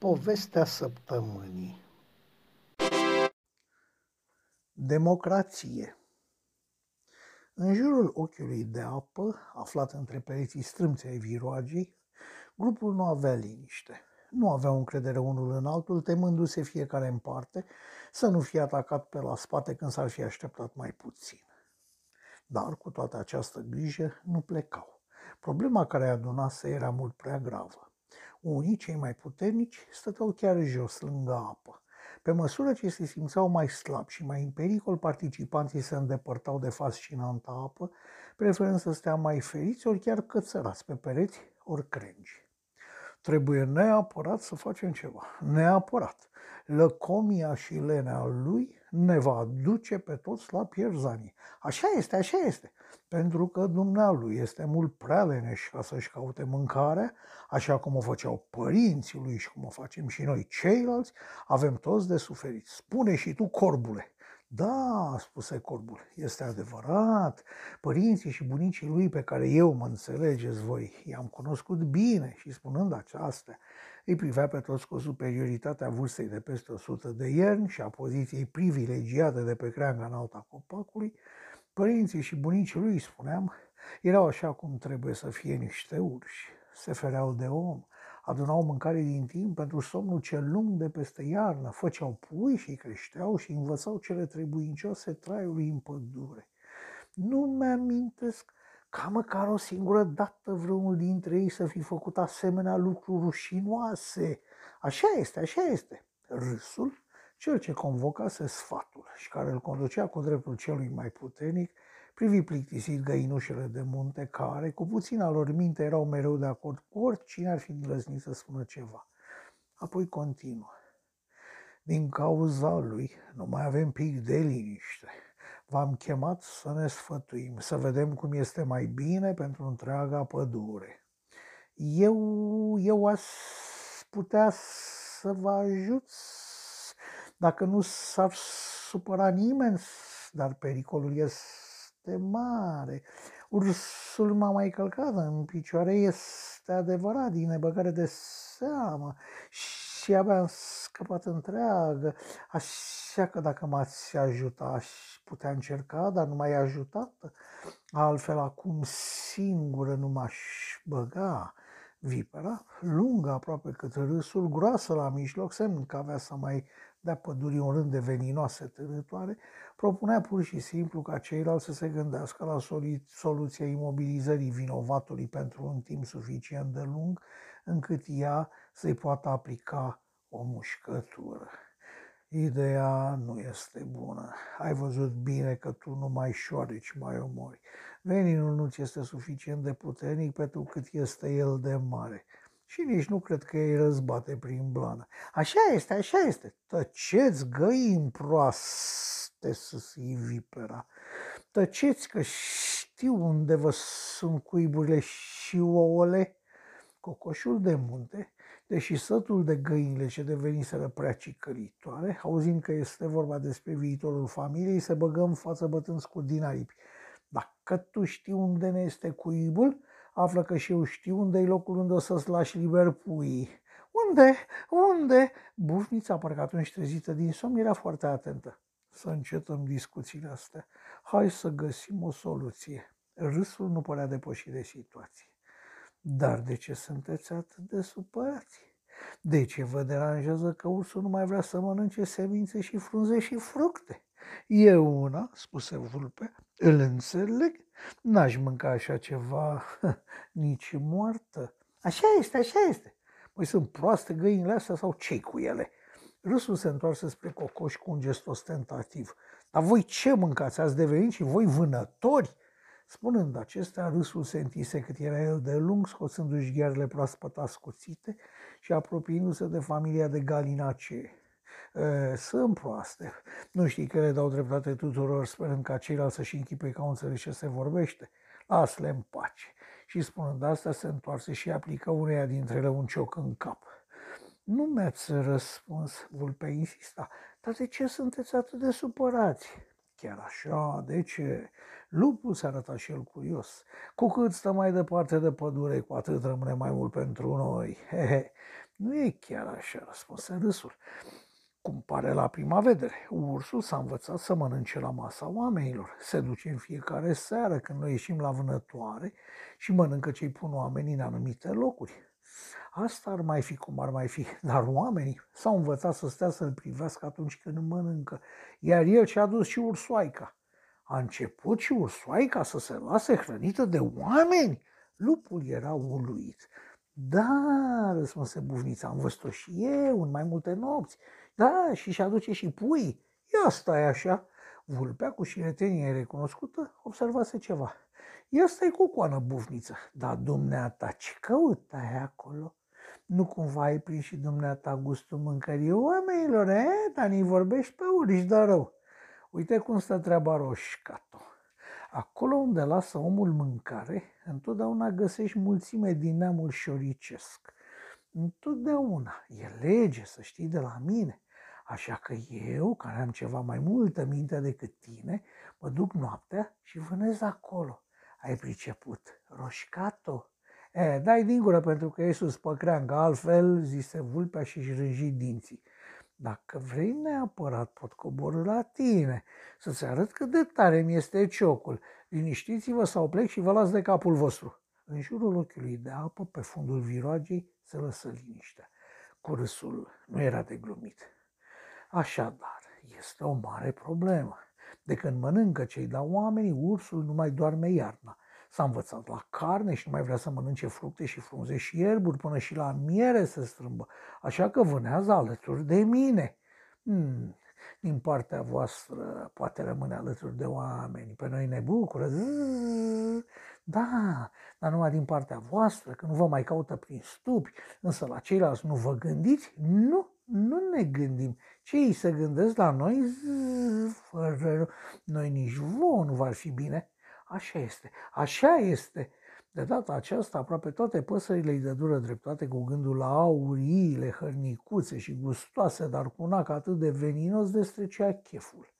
Povestea săptămânii Democrație În jurul ochiului de apă, aflat între pereții strâmți ai viroagii, grupul nu avea liniște. Nu aveau încredere unul în altul, temându-se fiecare în parte să nu fie atacat pe la spate când s-ar fi așteptat mai puțin. Dar cu toată această grijă nu plecau. Problema care adunase era mult prea gravă. Unii, cei mai puternici, stăteau chiar jos, lângă apă. Pe măsură ce se simțeau mai slabi și mai în pericol, participanții se îndepărtau de fascinanta apă, preferând să stea mai feriți, ori chiar cățărați pe pereți, ori crengi. Trebuie neapărat să facem ceva. Neapărat. Lăcomia și lenea lui ne va duce pe toți la pierzanie. Așa este, așa este. Pentru că dumnealui este mult prea leneș ca să-și caute mâncarea, așa cum o făceau părinții lui și cum o facem și noi ceilalți, avem toți de suferit. Spune și tu, corbule, da, spuse corbul, este adevărat. Părinții și bunicii lui pe care eu mă înțelegeți voi, i-am cunoscut bine și spunând aceasta, îi privea pe toți cu superioritatea vârstei de peste 100 de ierni și a poziției privilegiate de pe creanga în alta copacului, părinții și bunicii lui, spuneam, erau așa cum trebuie să fie niște urși, se fereau de om, adunau mâncare din timp pentru somnul cel lung de peste iarnă, făceau pui și creșteau și învățau cele trebuincioase traiului în pădure. Nu mi-amintesc ca măcar o singură dată vreunul dintre ei să fi făcut asemenea lucruri rușinoase. Așa este, așa este. Râsul, cel ce convocase sfatul și care îl conducea cu dreptul celui mai puternic, privi plictisit găinușele de munte care, cu puțina lor minte, erau mereu de acord cu oricine ar fi îndrăznit să spună ceva. Apoi continuă. Din cauza lui nu mai avem pic de liniște. V-am chemat să ne sfătuim, să vedem cum este mai bine pentru întreaga pădure. Eu, eu aș putea să vă ajut dacă nu s-ar supăra nimeni, dar pericolul este mare. Ursul m-a mai călcat în picioare, este adevărat, din nebăgare de seamă și abia am scăpat întreagă, așa că dacă m-ați ajuta, aș putea încerca, dar nu m-ai ajutat, altfel acum singură nu m-aș băga. Vipera, lungă aproape cât râsul, groasă la mijloc, semn că avea să mai dea pădurii un rând de veninoase târătoare, propunea pur și simplu ca ceilalți să se gândească la soluția imobilizării vinovatului pentru un timp suficient de lung, încât ea să-i poată aplica o mușcătură. Ideea nu este bună. Ai văzut bine că tu nu mai șoareci, mai omori. Veninul nu ți este suficient de puternic pentru cât este el de mare. Și nici nu cred că ei răzbate prin blană. Așa este, așa este. Tăceți găini proaste, să-i vipera. Tăceți că știu unde vă sunt cuiburile și ouăle. Cocoșul de munte deși sătul de găinile ce deveniseră prea cicăritoare, auzind că este vorba despre viitorul familiei, se băgă în față bătând scurt din aripi. Dacă tu știi unde ne este cuibul, află că și eu știu unde e locul unde o să-ți lași liber puii. Unde? Unde? Bufnița, parcă atunci ștrezită din somn, era foarte atentă. Să încetăm discuțiile astea. Hai să găsim o soluție. Râsul nu părea depășit de situație. Dar de ce sunteți atât de supărați? De ce vă deranjează că ursul nu mai vrea să mănânce semințe și frunze și fructe? Eu una, spuse vulpe, îl înțeleg, n-aș mânca așa ceva nici moartă. Așa este, așa este. Păi sunt proaste găinile astea sau ce cu ele? Râsul se întoarse spre cocoș cu un gest ostentativ. Dar voi ce mâncați? Ați devenit și voi vânători? Spunând acestea, râsul se întise cât era el de lung, scoțându-și ghearele proaspăt ascuțite și apropiindu-se de familia de galinacee. Sunt proaste. Nu știi că le dau dreptate tuturor, sperând ca ceilalți să-și închipe ca un ce se vorbește? Las-le în pace. Și spunând asta, se întoarse și aplică uneia dintre ele un cioc în cap. Nu mi-ați răspuns, vulpea insista. Dar de ce sunteți atât de supărați? Chiar așa, de ce? Lupul se arăta și el curios. Cu cât stă mai departe de pădure, cu atât rămâne mai mult pentru noi. He, he. Nu e chiar așa, răspunse râsul. Cum pare la prima vedere, ursul s-a învățat să mănânce la masa oamenilor. Se duce în fiecare seară când noi ieșim la vânătoare și mănâncă ce-i pun oamenii în anumite locuri. Asta ar mai fi cum ar mai fi, dar oamenii s-au învățat să stea să-l privească atunci când mănâncă, iar el și-a dus și ursoaica. A început și ursoaica să se lase hrănită de oameni? Lupul era uluit. Da, răspunse buvnița, am văzut-o și eu în mai multe nopți. Da, și și aduce și pui. Ia stai așa. Vulpea cu șiretenie recunoscută observase ceva. Ia stai cu coană bufniță. Dar dumneata, ce căutai acolo? Nu cumva ai prins și dumneata gustul mâncării oamenilor, e? Dar ni vorbești pe urici, dar rău. Uite cum stă treaba roșcato. Acolo unde lasă omul mâncare, întotdeauna găsești mulțime din neamul șoricesc. Întotdeauna. E lege, să știi de la mine. Așa că eu, care am ceva mai multă minte decât tine, mă duc noaptea și vânez acolo. Ai priceput? Roșcato? E, dai din gură pentru că e sus pe creangă, altfel, zise vulpea și-și rânji dinții. Dacă vrei neapărat, pot coborâ la tine, să-ți arăt cât de tare mi este ciocul. Liniștiți-vă sau plec și vă las de capul vostru. În jurul ochiului de apă, pe fundul viroagei, se lăsă liniștea. Cu râsul nu era de glumit. Așadar, este o mare problemă. De când mănâncă cei dau oamenii, ursul nu mai doarme iarna. S-a învățat la carne și nu mai vrea să mănânce fructe și frunze și ierburi, până și la miere se strâmbă. Așa că vânează alături de mine. Hmm, din partea voastră poate rămâne alături de oameni. Pe noi ne bucură. Zzz, da, dar numai din partea voastră, că nu vă mai caută prin stupi, însă la ceilalți nu vă gândiți? Nu, nu ne gândim. Ce ei se gândesc la noi? Zzz, fără noi nici vouă nu va fi bine. Așa este, așa este. De data aceasta, aproape toate păsările îi dădură dreptate cu gândul la auriile, hărnicuțe și gustoase, dar cu un ac atât de veninos de strecea cheful.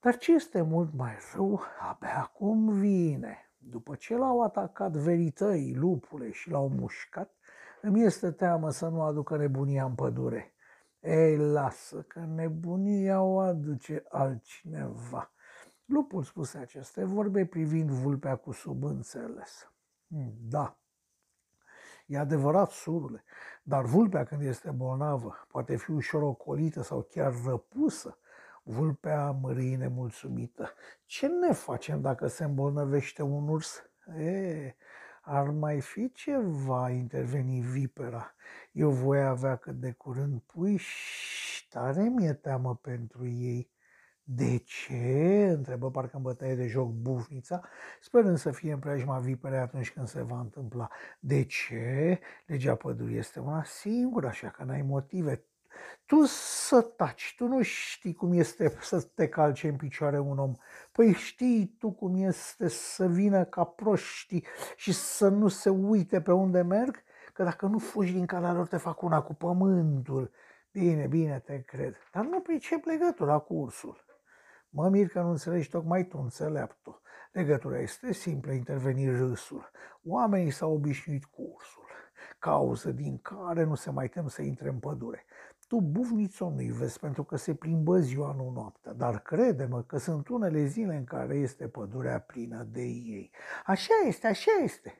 Dar ce este mult mai rău, abia acum vine. După ce l-au atacat verităi lupule și l-au mușcat, îmi este teamă să nu aducă nebunia în pădure. Ei, lasă că nebunia o aduce altcineva. Lupul spuse aceste vorbe privind vulpea cu subînțeles. Hmm, da, e adevărat, surule, dar vulpea când este bolnavă poate fi ușor ocolită sau chiar răpusă. Vulpea mărie nemulțumită. Ce ne facem dacă se îmbolnăvește un urs? E, ar mai fi ceva, interveni vipera. Eu voi avea cât de curând pui și tare mi-e teamă pentru ei. De ce? întrebă parcă în bătaie de joc bufnița, sperând să fie în preajma vipere atunci când se va întâmpla. De ce? Legea pădurii este una singură, așa că n-ai motive. Tu să taci, tu nu știi cum este să te calce în picioare un om. Păi știi tu cum este să vină ca proști și să nu se uite pe unde merg? Că dacă nu fugi din calea lor, te fac una cu pământul. Bine, bine, te cred. Dar nu pricep legătura cu ursul. Mă mir că nu înțelegi tocmai tu, înțeleaptul. Legătura este simplă, interveni râsul. Oamenii s-au obișnuit cu ursul, cauză din care nu se mai tem să intre în pădure. Tu bufnițo nu-i vezi pentru că se plimbă ziua, nu noaptea, dar crede-mă că sunt unele zile în care este pădurea plină de ei. Așa este, așa este.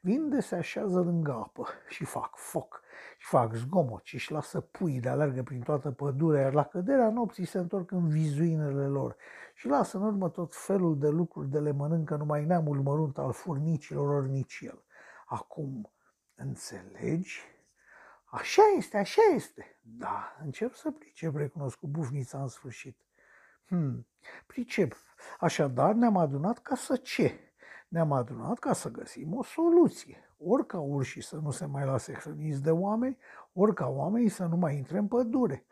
Vin de se așează lângă apă și fac foc și fac zgomot și își lasă pui de alergă prin toată pădurea, iar la căderea nopții se întorc în vizuinele lor și lasă în urmă tot felul de lucruri de le mănâncă numai neamul mărunt al furnicilor, ori nici el. Acum, înțelegi? Așa este, așa este. Da, încep să pricep, recunosc cu bufnița în sfârșit. Hmm, pricep. Așadar ne-am adunat ca să ce? Ne-am adunat ca să găsim o soluție. Ori ca urșii să nu se mai lase hrăniți de oameni, ori ca oamenii să nu mai intre în pădure.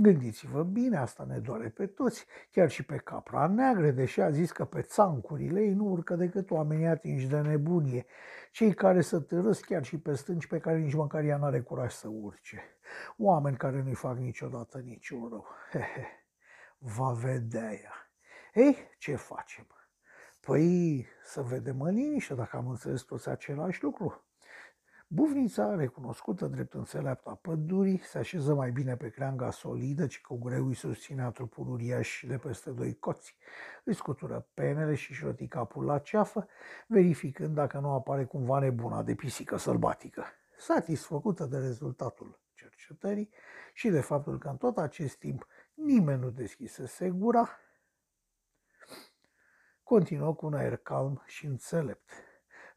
Gândiți-vă bine, asta ne doare pe toți, chiar și pe capra neagră, deși a zis că pe țancurile ei nu urcă decât oamenii atinși de nebunie, cei care să târăsc chiar și pe stânci pe care nici măcar ea n-are curaj să urce, oameni care nu-i fac niciodată niciun rău. Hehe, va vedea ea. Ei, ce facem? Păi să vedem în liniște dacă am înțeles toți același lucru. Bufnița, recunoscută drept înțeleapta pădurii, se așeză mai bine pe creanga solidă, ci cu greu îi susținea trupul uriaș de peste doi coți. Îi scutură penele și șroti capul la ceafă, verificând dacă nu apare cumva nebuna de pisică sălbatică. Satisfăcută de rezultatul cercetării și de faptul că în tot acest timp nimeni nu deschise gura, continuă cu un aer calm și înțelept.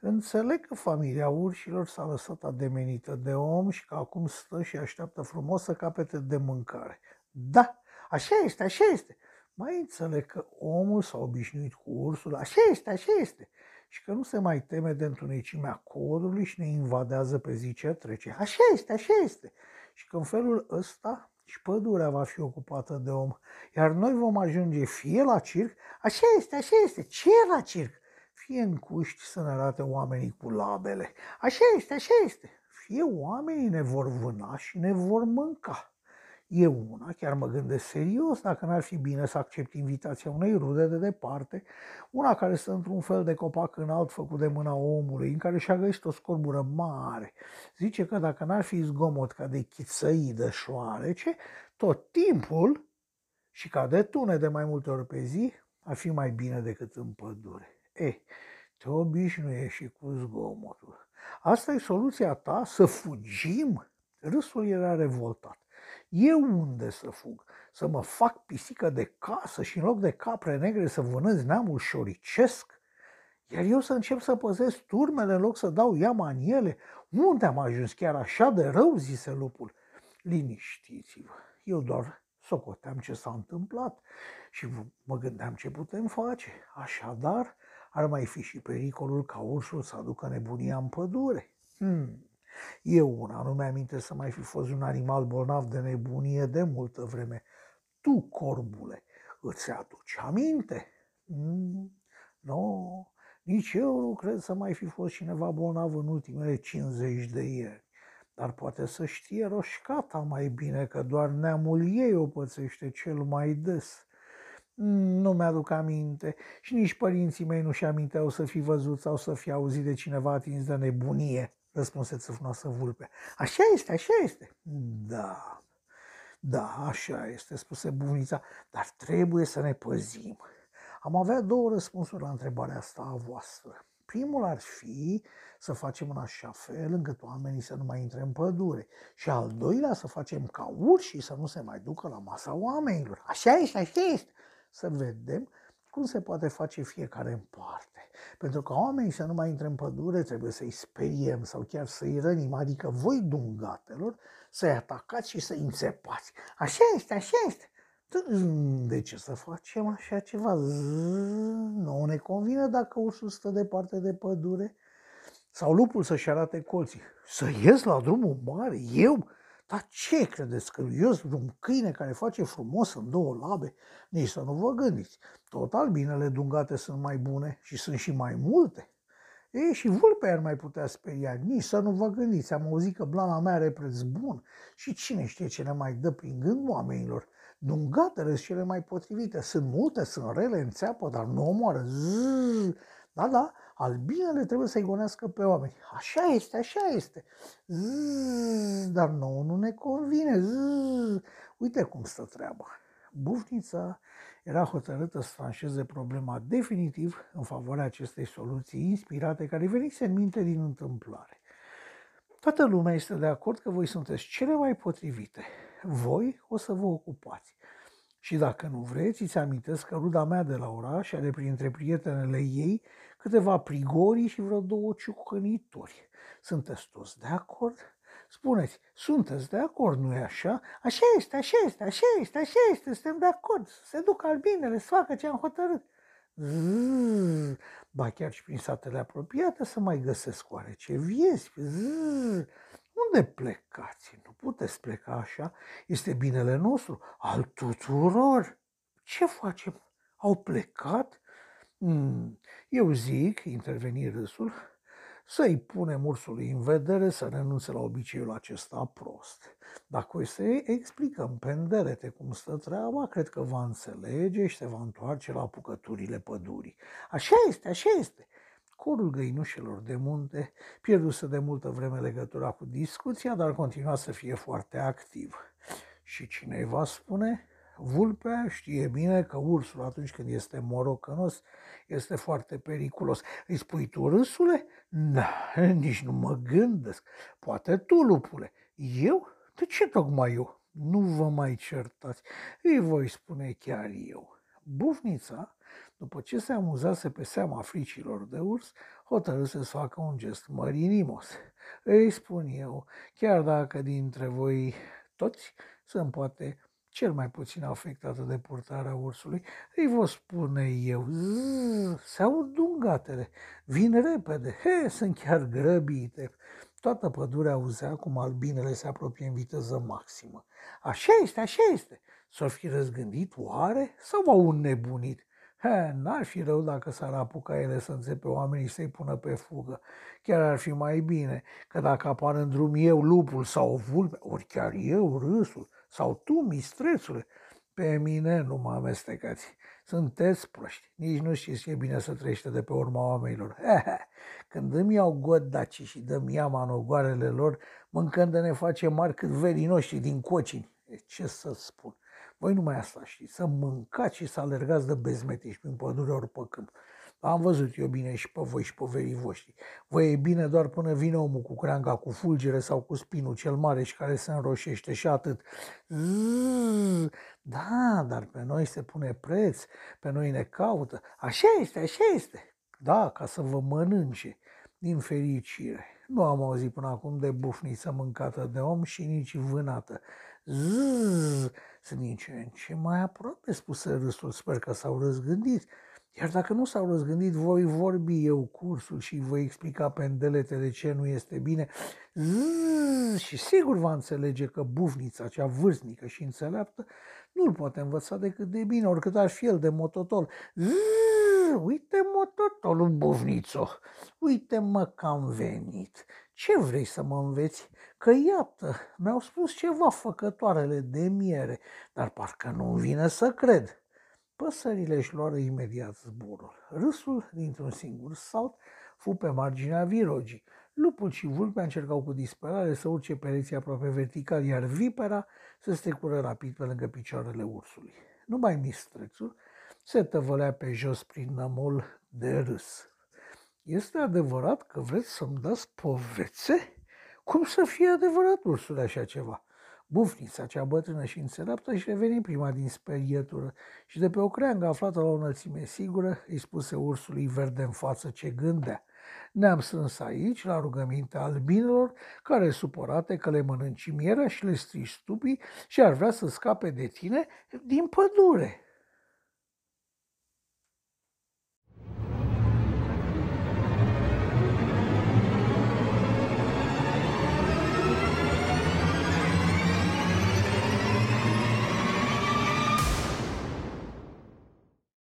Înțeleg că familia urșilor s-a lăsat ademenită de om și că acum stă și așteaptă frumos să capete de mâncare. Da, așa este, așa este. Mai înțeleg că omul s-a obișnuit cu ursul, așa este, așa este. Și că nu se mai teme de întunecimea codului și ne invadează pe zi ce trece. Așa este, așa este. Și că în felul ăsta și pădurea va fi ocupată de om, iar noi vom ajunge fie la circ, așa este, așa este, ce e la circ? Fie în cuști să ne arate oamenii cu labele, așa este, așa este, fie oamenii ne vor vâna și ne vor mânca. E una, chiar mă gândesc serios dacă n-ar fi bine să accept invitația unei rude de departe, una care stă într-un fel de copac înalt făcut de mâna omului, în care și-a găsit o scorbură mare. Zice că dacă n-ar fi zgomot ca de chițăii de șoarece, tot timpul și ca de tune de mai multe ori pe zi, ar fi mai bine decât în pădure. E, te obișnuiești și cu zgomotul. Asta e soluția ta? Să fugim? Râsul era revoltat. Eu unde să fug? Să mă fac pisică de casă și în loc de capre negre să vânez neamul șoricesc? Iar eu să încep să păzesc turmele în loc să dau iama în ele? Unde am ajuns chiar așa de rău, zise lupul. Liniștiți-vă, eu doar socoteam ce s-a întâmplat și mă gândeam ce putem face. Așadar, ar mai fi și pericolul ca ursul să aducă nebunia în pădure. Hmm. Eu una nu mi-aminte să mai fi fost un animal bolnav de nebunie de multă vreme. Tu, corbule, îți aduci aminte? Mm, nu, nici eu nu cred să mai fi fost cineva bolnav în ultimele 50 de ani. Dar poate să știe roșcata mai bine că doar neamul ei o pățește cel mai des. Mm, nu mi-aduc aminte și nici părinții mei nu-și aminteau să fi văzut sau să fi auzit de cineva atins de nebunie răspunse țâfnoasă vulpe. Așa este, așa este. Da, da, așa este, spuse bunița, dar trebuie să ne păzim. Am avea două răspunsuri la întrebarea asta a voastră. Primul ar fi să facem în așa fel încât oamenii să nu mai intre în pădure. Și al doilea să facem ca urși să nu se mai ducă la masa oamenilor. Așa este, așa este. Să vedem cum se poate face fiecare în parte. Pentru că oamenii să nu mai intre în pădure, trebuie să-i speriem sau chiar să-i rănim, adică voi dungatelor să-i atacați și să-i înțepați. Așa este, așa este. De ce să facem așa ceva? Nu ne convine dacă ursul stă departe de pădure? Sau lupul să-și arate colții? Să ies la drumul mare? Eu? Dar ce credeți că eu sunt un câine care face frumos în două labe? Nici să nu vă gândiți. Tot albinele dungate sunt mai bune și sunt și mai multe. Ei, și vulpea ar mai putea speria. Nici să nu vă gândiți. Am auzit că blana mea are preț bun. Și cine știe ce ne mai dă prin gând oamenilor. Dungatele sunt cele mai potrivite. Sunt multe, sunt rele, înțeapă, dar nu omoară. Zzz. Da, da, albinele trebuie să-i gonească pe oameni. Așa este, așa este. Zzz, dar nouă nu ne convine. Zzz. Uite cum stă treaba. Bufnița era hotărâtă să tranșeze problema definitiv în favoarea acestei soluții inspirate care venise în minte din întâmplare. Toată lumea este de acord că voi sunteți cele mai potrivite. Voi o să vă ocupați. Și dacă nu vreți, îți amintesc că ruda mea de la oraș are printre prietenele ei câteva prigorii și vreo două ciucănitori. Sunteți toți de acord? Spuneți, sunteți de acord, nu-i așa? Așa este, așa este, așa este, așa este, suntem de acord. Se duc albinele, să facă ce am hotărât. Zzz, ba chiar și prin satele apropiate să mai găsesc oare ce viezi. Zzz, unde plecați? Nu puteți pleca așa. Este binele nostru, al tuturor. Ce facem? Au plecat? Hmm. Eu zic, interveni râsul, să-i punem ursului în vedere să renunțe la obiceiul acesta prost. Dacă o să explicăm penderete cum stă treaba, cred că va înțelege și se va întoarce la apucăturile pădurii. Așa este, așa este. Corul găinușelor de munte pierduse de multă vreme legătura cu discuția, dar continua să fie foarte activ. Și cineva spune, vulpea știe bine că ursul atunci când este morocănos este foarte periculos. Îi spui tu, râsule? Da, nici nu mă gândesc. Poate tu, lupule. Eu? De ce tocmai eu? Nu vă mai certați. Îi voi spune chiar eu. Bufnița, după ce se amuzase pe seama fricilor de urs, hotărâse să facă un gest mărinimos. Îi spun eu, chiar dacă dintre voi toți sunt poate cel mai puțin afectată de purtarea ursului, îi vă spune eu, se aud dungatele, vin repede, he, sunt chiar grăbite. Toată pădurea auzea cum albinele se apropie în viteză maximă. Așa este, așa este. S-ar fi răzgândit oare sau au înnebunit? He, n-ar fi rău dacă s-ar apuca ele să înțepe oamenii și să-i pună pe fugă. Chiar ar fi mai bine că dacă apar în drum eu lupul sau vulpe, ori chiar eu râsul, sau tu, mistrețule, pe mine nu mă amestecați. Sunteți proști. Nici nu știți ce e bine să trăiește de pe urma oamenilor. Când îmi iau godaci și dăm iama în ogoarele lor, mâncând de ne face mari cât verii noștri din cocini. E, ce să spun? Voi numai asta știți, să mâncați și să alergați de bezmetiși prin pădure ori pe câmp. Am văzut eu bine și pe voi și pe verii voștri. Voi e bine doar până vine omul cu creanga, cu fulgere sau cu spinul cel mare și care se înroșește și atât. Zzz, da, dar pe noi se pune preț, pe noi ne caută. Așa este, așa este. Da, ca să vă mănânce, din fericire. Nu am auzit până acum de bufniță mâncată de om și nici vânată. Zzz, sunt din ce în ce mai aproape, spuse râsul, sper că s-au răzgândit. Iar dacă nu s-au răzgândit, voi vorbi eu cursul și voi explica pe îndelete de ce nu este bine. Zzz, și sigur va înțelege că bufnița, cea vârstnică și înțeleaptă, nu-l poate învăța decât de bine, oricât ar fi el de mototol. Zzz, uite mototolul bufnițo, uite mă că am venit. Ce vrei să mă înveți? Că iată, mi-au spus ceva făcătoarele de miere, dar parcă nu-mi vine să cred. Păsările își luară imediat zborul. Râsul, dintr-un singur salt, fu pe marginea virogii. Lupul și vulpea încercau cu disperare să urce pereții aproape vertical, iar vipera se strecură rapid pe lângă picioarele ursului. Numai mistrețul se tăvălea pe jos prin nămol de râs. Este adevărat că vreți să-mi dați povețe? Cum să fie adevărat, ursule, așa ceva? Bufnița cea bătrână și înțeleaptă și reveni prima din sperietură și de pe o creangă aflată la o înălțime sigură îi spuse ursului verde în față ce gândea. Ne-am strâns aici, la rugămintea albinelor, care supărate că le mănânci mierea și le strici stupii și ar vrea să scape de tine din pădure.